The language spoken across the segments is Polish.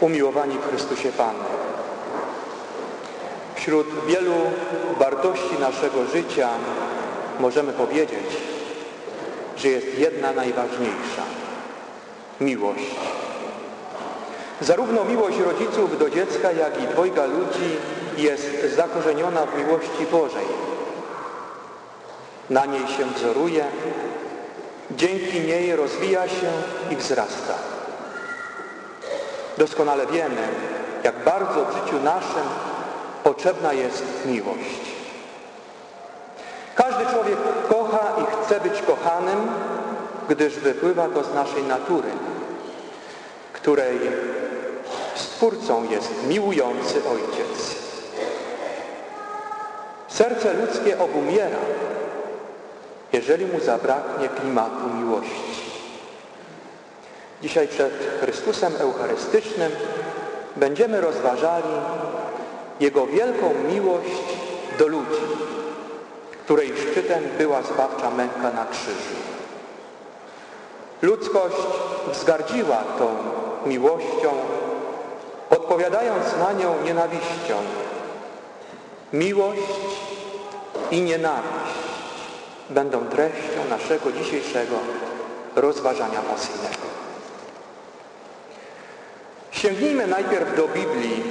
Umiłowani w Chrystusie Panu. Wśród wielu wartości naszego życia możemy powiedzieć, że jest jedna najważniejsza. Miłość. Zarówno miłość rodziców do dziecka, jak i dwojga ludzi jest zakorzeniona w miłości Bożej. Na niej się wzoruje, dzięki niej rozwija się i wzrasta. Doskonale wiemy, jak bardzo w życiu naszym potrzebna jest miłość. Każdy człowiek kocha i chce być kochanym, gdyż wypływa to z naszej natury, której Stwórcą jest miłujący Ojciec. Serce ludzkie obumiera, jeżeli mu zabraknie klimatu miłości. Dzisiaj przed Chrystusem Eucharystycznym będziemy rozważali Jego wielką miłość do ludzi, której szczytem była zbawcza męka na krzyżu. Ludzkość wzgardziła tą miłością, odpowiadając na nią nienawiścią. Miłość i nienawiść będą treścią naszego dzisiejszego rozważania pasyjnego. Sięgnijmy najpierw do Biblii,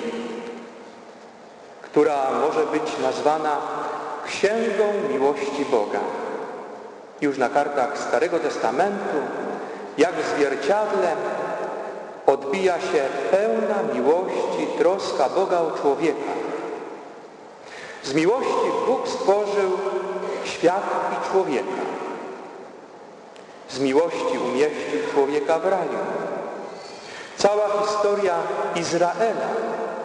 która może być nazwana Księgą Miłości Boga. Już na kartach Starego Testamentu, jak w zwierciadle, odbija się pełna miłości troska Boga o człowieka. Z miłości Bóg stworzył świat i człowieka. Z miłości umieścił człowieka w raju. Cała historia Izraela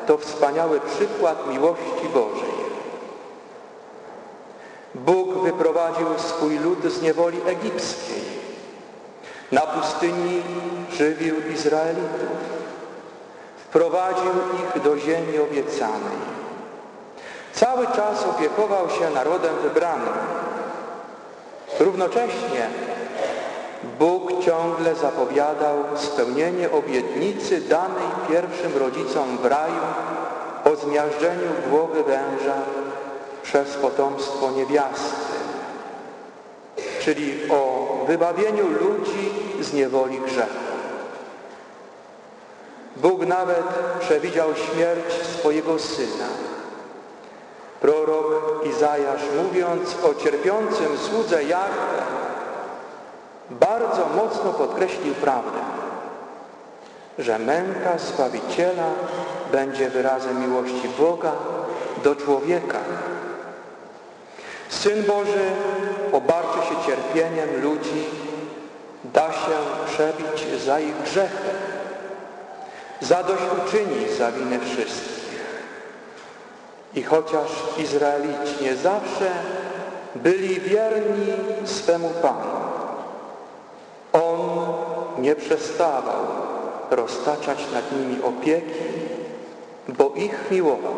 to wspaniały przykład miłości Bożej. Bóg wyprowadził swój lud z niewoli egipskiej. Na pustyni żywił Izraelitów. Wprowadził ich do ziemi obiecanej. Cały czas opiekował się narodem wybranym. Równocześnie Bóg ciągle zapowiadał spełnienie obietnicy danej pierwszym rodzicom w raju o zmiażdżeniu głowy węża przez potomstwo niewiasty, czyli o wybawieniu ludzi z niewoli grzechu. Bóg nawet przewidział śmierć swojego Syna. Prorok Izajasz mówiąc o cierpiącym słudze Jahwe bardzo mocno podkreślił prawdę, że męka Zbawiciela będzie wyrazem miłości Boga do człowieka. Syn Boży obarczy się cierpieniem ludzi, da się przebić za ich grzechy, zadośćuczyni za winy wszystkich. I chociaż Izraelici nie zawsze byli wierni swemu Panu, nie przestawał roztaczać nad nimi opieki, bo ich miłował.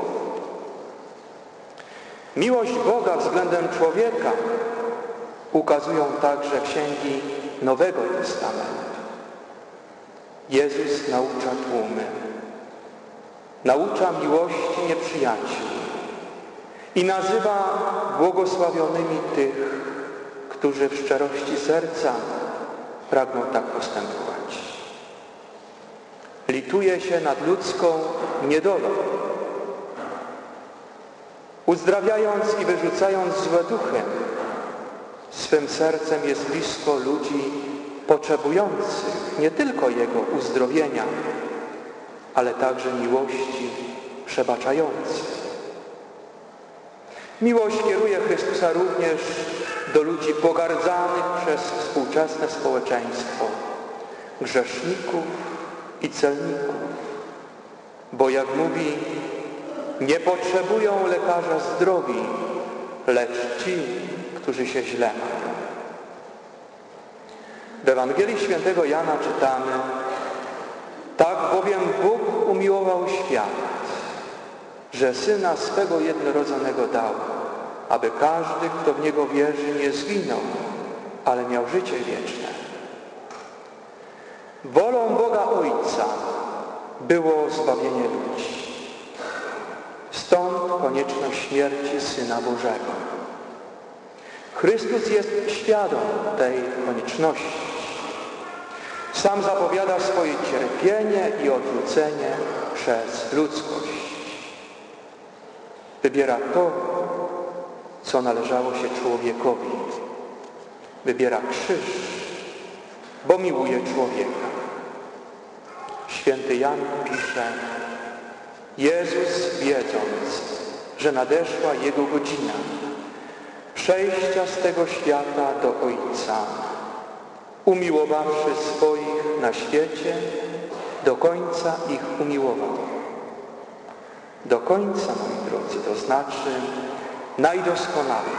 Miłość Boga względem człowieka ukazują także księgi Nowego Testamentu. Jezus naucza tłumy. Naucza miłości nieprzyjaciół i nazywa błogosławionymi tych, którzy w szczerości serca pragną tak postępować. Lituje się nad ludzką niedolą, uzdrawiając i wyrzucając złe duchy. Swym sercem jest blisko ludzi potrzebujących nie tylko Jego uzdrowienia, ale także miłości przebaczającej. Miłość kieruje Chrystusa również do ludzi pogardzanych przez współczesne społeczeństwo, grzeszników i celników. Bo jak mówi, nie potrzebują lekarza zdrowi, lecz ci, którzy się źle mają. W Ewangelii Świętego Jana czytamy Tak bowiem Bóg umiłował świat, że Syna swego jednorodzonego dał, aby każdy, kto w Niego wierzy, nie zginął, ale miał życie wieczne. Wolą Boga Ojca było zbawienie ludzi. Stąd konieczność śmierci Syna Bożego. Chrystus jest świadom tej konieczności. Sam zapowiada swoje cierpienie i odrzucenie przez ludzkość. Wybiera to, co należało się człowiekowi. Wybiera krzyż, bo miłuje człowieka. Święty Jan pisze, Jezus wiedząc, że nadeszła Jego godzina przejścia z tego świata do Ojca, umiłowawszy swoich na świecie, do końca ich umiłował. Do końca, moi drodzy, to znaczy najdoskonalej,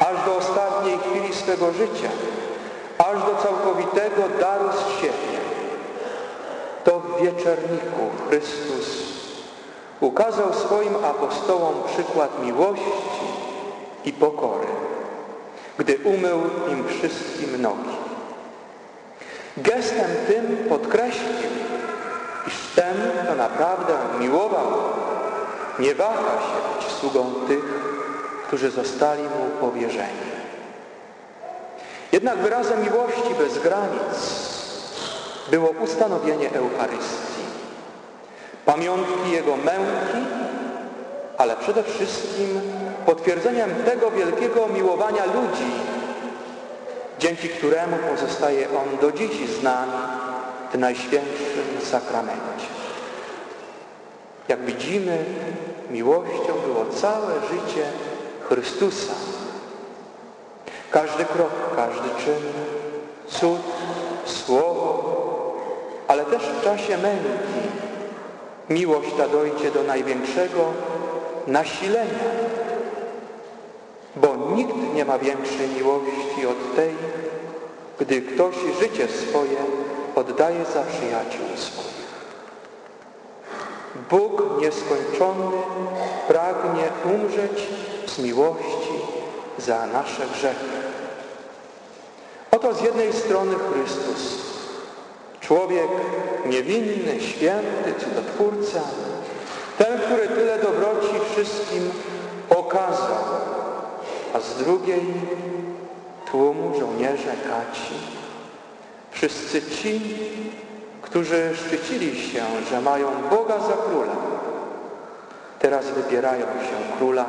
aż do ostatniej chwili swego życia, aż do całkowitego daru z siebie. To w wieczerniku Chrystus ukazał swoim apostołom przykład miłości i pokory, gdy umył im wszystkim nogi. Gestem tym podkreślił, ten, kto naprawdę miłował, nie waha się być sługą tych, którzy zostali mu powierzeni. Jednak wyrazem miłości bez granic było ustanowienie Eucharystii, pamiątki Jego męki, ale przede wszystkim potwierdzeniem tego wielkiego miłowania ludzi, dzięki któremu pozostaje On do dziś z nami w Najświętszym Sakramencie. Jak widzimy, miłością było całe życie Chrystusa. Każdy krok, każdy czyn, cud, słowo, ale też w czasie męki miłość ta dojdzie do największego nasilenia, bo nikt nie ma większej miłości od tej, gdy ktoś życie swoje oddaje za przyjaciół swoich. Bóg nieskończony pragnie umrzeć z miłości za nasze grzechy. Oto z jednej strony Chrystus, człowiek niewinny, święty, cudotwórca, ten, który tyle dobroci wszystkim okazał, a z drugiej tłumu żołnierze kaci. Wszyscy ci, którzy szczycili się, że mają Boga za króla, teraz wybierają się króla,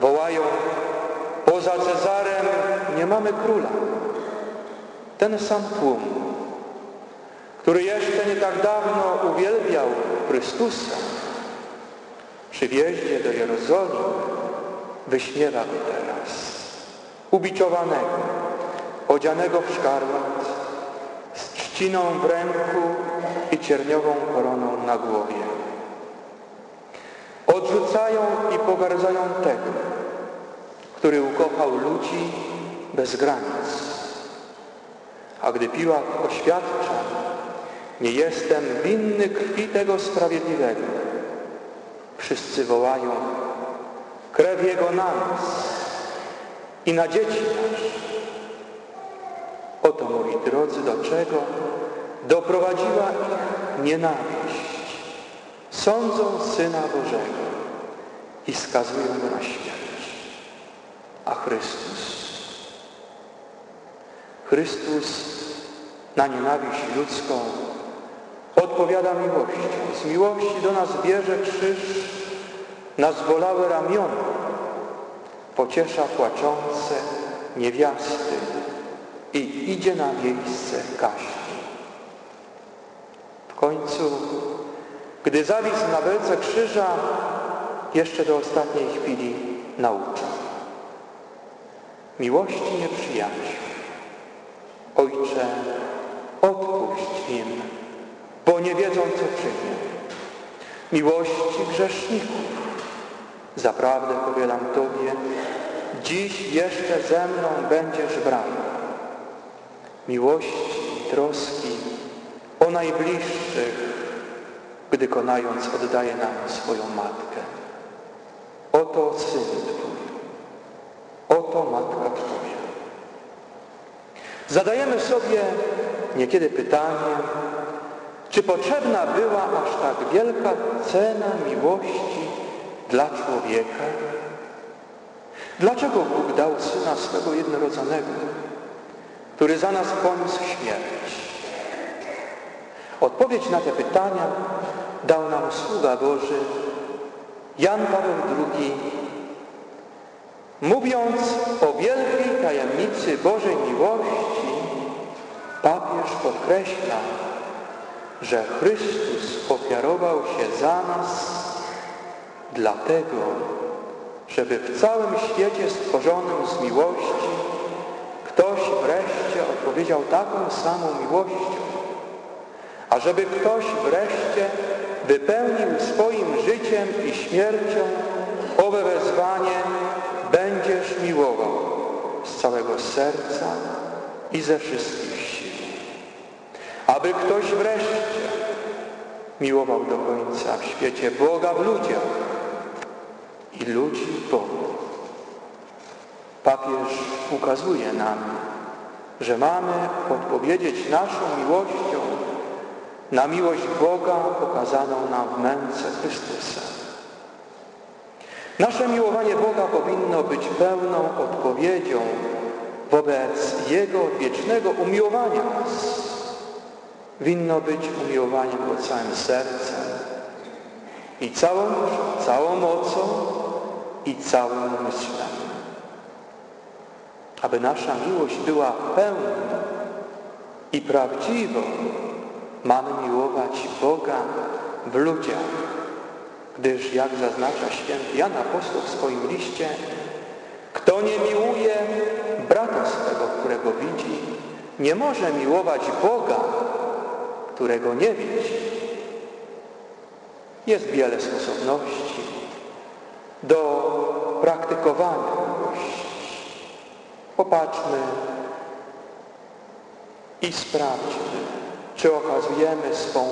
wołają, poza Cezarem nie mamy króla. Ten sam tłum, który jeszcze nie tak dawno uwielbiał Chrystusa, przy wjeździe do Jerozolimy wyśmiewa go teraz, ubiczowanego, odzianego w szkarłat, trzciną w ręku i cierniową koroną na głowie. Odrzucają i pogardzają tego, który ukochał ludzi bez granic. A gdy Piłat oświadcza, nie jestem winny krwi tego sprawiedliwego, wszyscy wołają, krew Jego na nas i na dzieci nasze. Oto, moi drodzy, do czego doprowadziła ich nienawiść. Sądzą Syna Bożego i skazują Go na śmierć. A Chrystus, Chrystus na nienawiść ludzką odpowiada miłością. Z miłości do nas bierze krzyż na zbolałe ramiona, pociesza płaczące niewiasty i idzie na miejsce kaźni. W końcu, gdy zawisł na belce krzyża, jeszcze do ostatniej chwili nauczył. Miłości nieprzyjaciół. Ojcze, odpuść im, bo nie wiedzą, co czynią. Miłości grzeszników. Zaprawdę powiadam Tobie, dziś jeszcze ze mną będziesz brał. Miłości troski o najbliższych, gdy konając oddaje nam swoją matkę. Oto Syn Twój, oto Matka Twoja. Zadajemy sobie niekiedy pytanie, Czy potrzebna była aż tak wielka cena miłości dla człowieka? Dlaczego Bóg dał Syna swego jednorodzonego, który za nas poniósł śmierć? Odpowiedź na te pytania dał nam sługa Boży Jan Paweł II, mówiąc o wielkiej tajemnicy Bożej miłości, papież podkreśla, że Chrystus ofiarował się za nas dlatego, żeby w całym świecie stworzonym z miłości ktoś wreszcie odpowiedział taką samą miłością, a żeby ktoś wreszcie wypełnił swoim życiem i śmiercią owe wezwanie będziesz miłował z całego serca i ze wszystkich sił. Aby ktoś wreszcie miłował do końca w świecie Boga w ludziach i ludzi Bogu. Papież ukazuje nam, że mamy odpowiedzieć naszą miłością na miłość Boga pokazaną nam w męce Chrystusa. Nasze miłowanie Boga powinno być pełną odpowiedzią wobec Jego wiecznego umiłowania nas. Winno być umiłowaniem Go całym sercem i całą całą mocą i całym umysłem. Aby nasza miłość była pełna i prawdziwą, Mamy miłować Boga w ludziach, gdyż jak zaznacza święty Jan Apostoł w swoim liście, kto nie miłuje brata swego, którego widzi, nie może miłować Boga, którego nie widzi. Jest wiele sposobności do praktykowania. Popatrzmy i sprawdźmy, czy okazujemy swą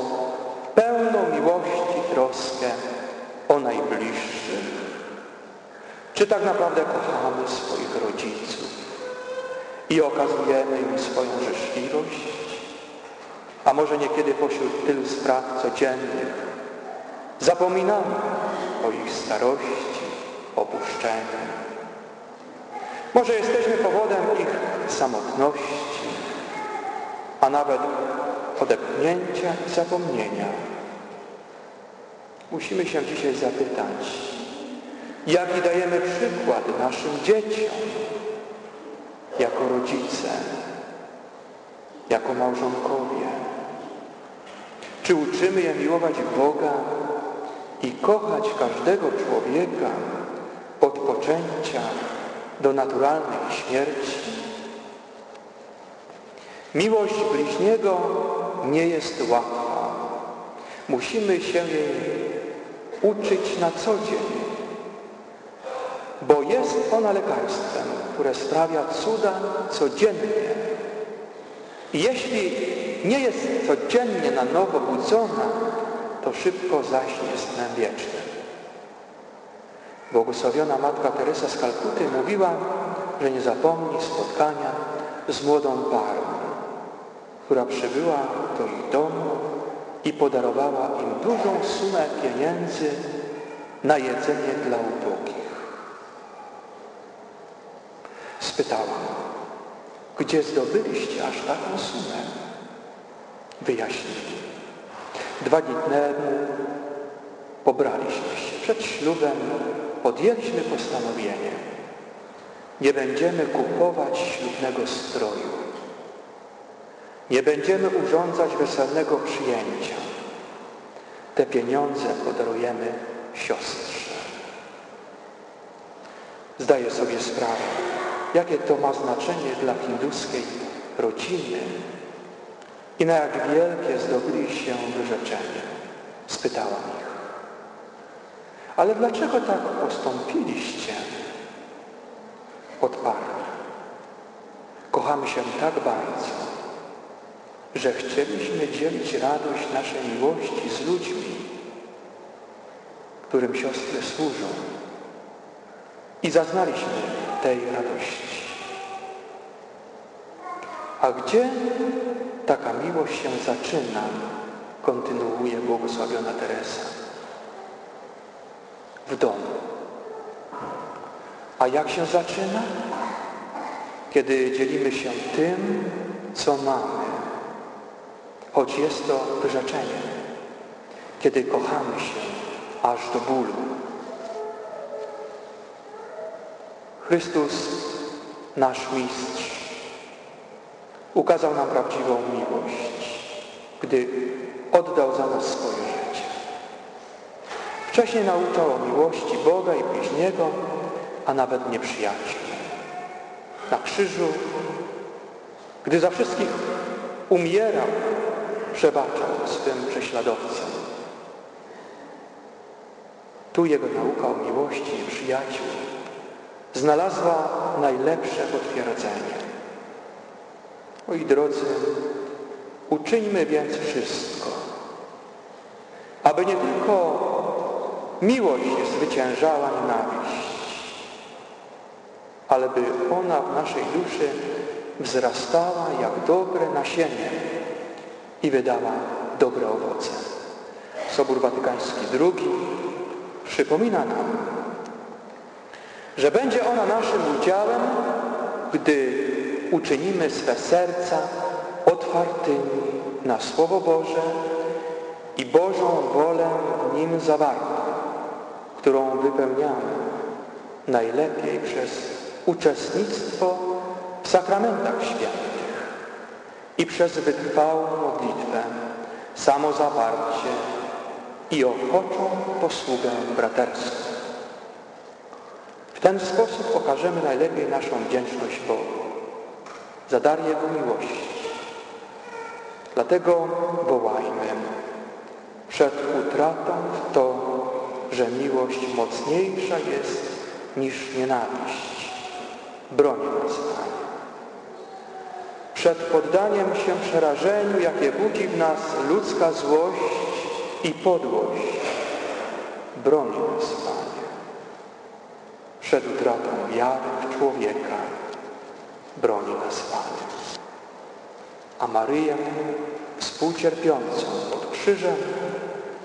pełną miłości troskę o najbliższych? Czy tak naprawdę kochamy swoich rodziców i okazujemy im swoją życzliwość? A może niekiedy pośród tylu spraw codziennych zapominamy o ich starości, opuszczeniu. Może jesteśmy powodem ich samotności, a nawet odepchnięcia i zapomnienia. Musimy się dzisiaj zapytać, jaki dajemy przykład naszym dzieciom jako rodzice, jako małżonkowie. Czy uczymy je miłować Boga i kochać każdego człowieka od poczęcia do naturalnej śmierci? Miłość bliźniego nie jest łatwa. Musimy się jej uczyć na co dzień, bo jest ona lekarstwem, które sprawia cuda codziennie. Jeśli nie jest codziennie na nowo budzona, to szybko zaśnie snem wiecznym. Błogosławiona Matka Teresa z Kalkuty mówiła, że nie zapomni spotkania z młodą parą która przybyła do ich domu i podarowała im dużą sumę pieniędzy na jedzenie dla ubogich. Spytałam, gdzie zdobyliście aż taką sumę? Wyjaśnili. Dwa dni temu pobraliśmy się. Przed ślubem podjęliśmy postanowienie. Nie będziemy kupować ślubnego stroju nie będziemy urządzać weselnego przyjęcia. Te pieniądze podarujemy siostrze. Zdaję sobie sprawę, jakie to ma znaczenie dla hinduskiej rodziny i na jak wielkie zdobyli się wyrzeczenie. Spytałam ich. Ale dlaczego tak postąpiliście? Odparli. Kochamy się tak bardzo, że chcieliśmy dzielić radość naszej miłości z ludźmi, którym siostry służą. I zaznaliśmy tej radości. A gdzie taka miłość się zaczyna kontynuuje błogosławiona Teresa. W domu. A jak się zaczyna? Kiedy dzielimy się tym, co mamy. Choć jest to wyrzeczenie. Kiedy kochamy się aż do bólu. Chrystus, nasz mistrz, ukazał nam prawdziwą miłość, gdy oddał za nas swoje. Wcześniej nauczał o miłości Boga i bliźniego, a nawet nieprzyjaciół. Na krzyżu, gdy za wszystkich umierał, przebaczał swym prześladowcom. Tu jego nauka o miłości przyjaciół znalazła najlepsze potwierdzenie. Moi drodzy, uczyńmy więc wszystko, aby nie tylko miłość zwyciężała nienawiść, ale by ona w naszej duszy wzrastała jak dobre nasienie i wydała dobre owoce. Sobór Watykański II przypomina nam, że będzie ona naszym udziałem, gdy uczynimy swe serca otwartymi na Słowo Boże i Bożą wolę w nim zawartą, którą wypełniamy najlepiej przez uczestnictwo w sakramentach świętych i przez wytrwałą modlitwę, samozawarcie i ochoczą posługę braterską. W ten sposób okażemy najlepiej naszą wdzięczność Bogu za dar Jego miłości. Dlatego wołajmy przed utratą to, że miłość mocniejsza jest niż nienawiść. Broń nas, Panie. Przed poddaniem się przerażeniu, jakie budzi w nas ludzka złość i podłość. Broń nas, Panie. Przed utratą wiary w człowieka broni nas Panie. A Maryję, współcierpiącą pod krzyżem,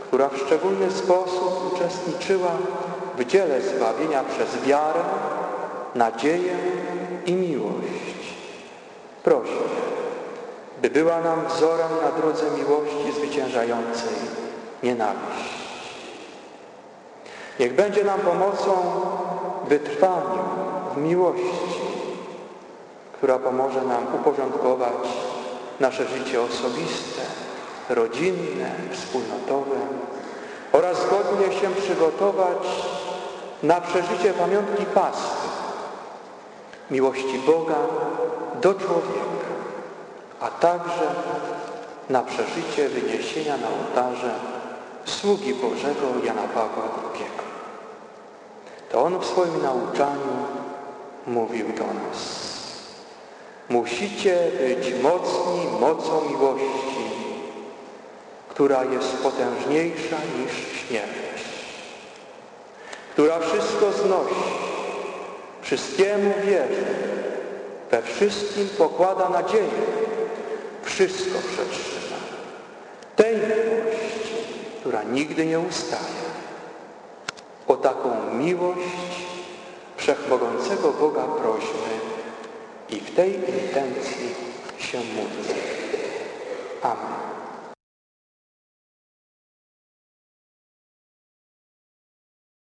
która w szczególny sposób uczestniczyła w dziele zbawienia przez wiarę, nadzieję i miłość, proszę, by była nam wzorem na drodze miłości zwyciężającej nienawiść. Niech będzie nam pomocą w wytrwaniu w miłości, która pomoże nam uporządkować nasze życie osobiste, rodzinne, wspólnotowe oraz godnie się przygotować na przeżycie pamiątki Paschy, miłości Boga do człowieka, a także na przeżycie wyniesienia na ołtarze sługi Bożego Jana Pawła II. To on w swoim nauczaniu mówił do nas. Musicie być mocni mocą miłości, która jest potężniejsza niż śmierć, która wszystko znosi, wszystkiemu wierzy, we wszystkim pokłada nadzieję, wszystko przetrzyma. Tej miłości, która nigdy nie ustaje. O taką miłość Wszechmogącego Boga prośmy i w tej intencji się módlę. Amen.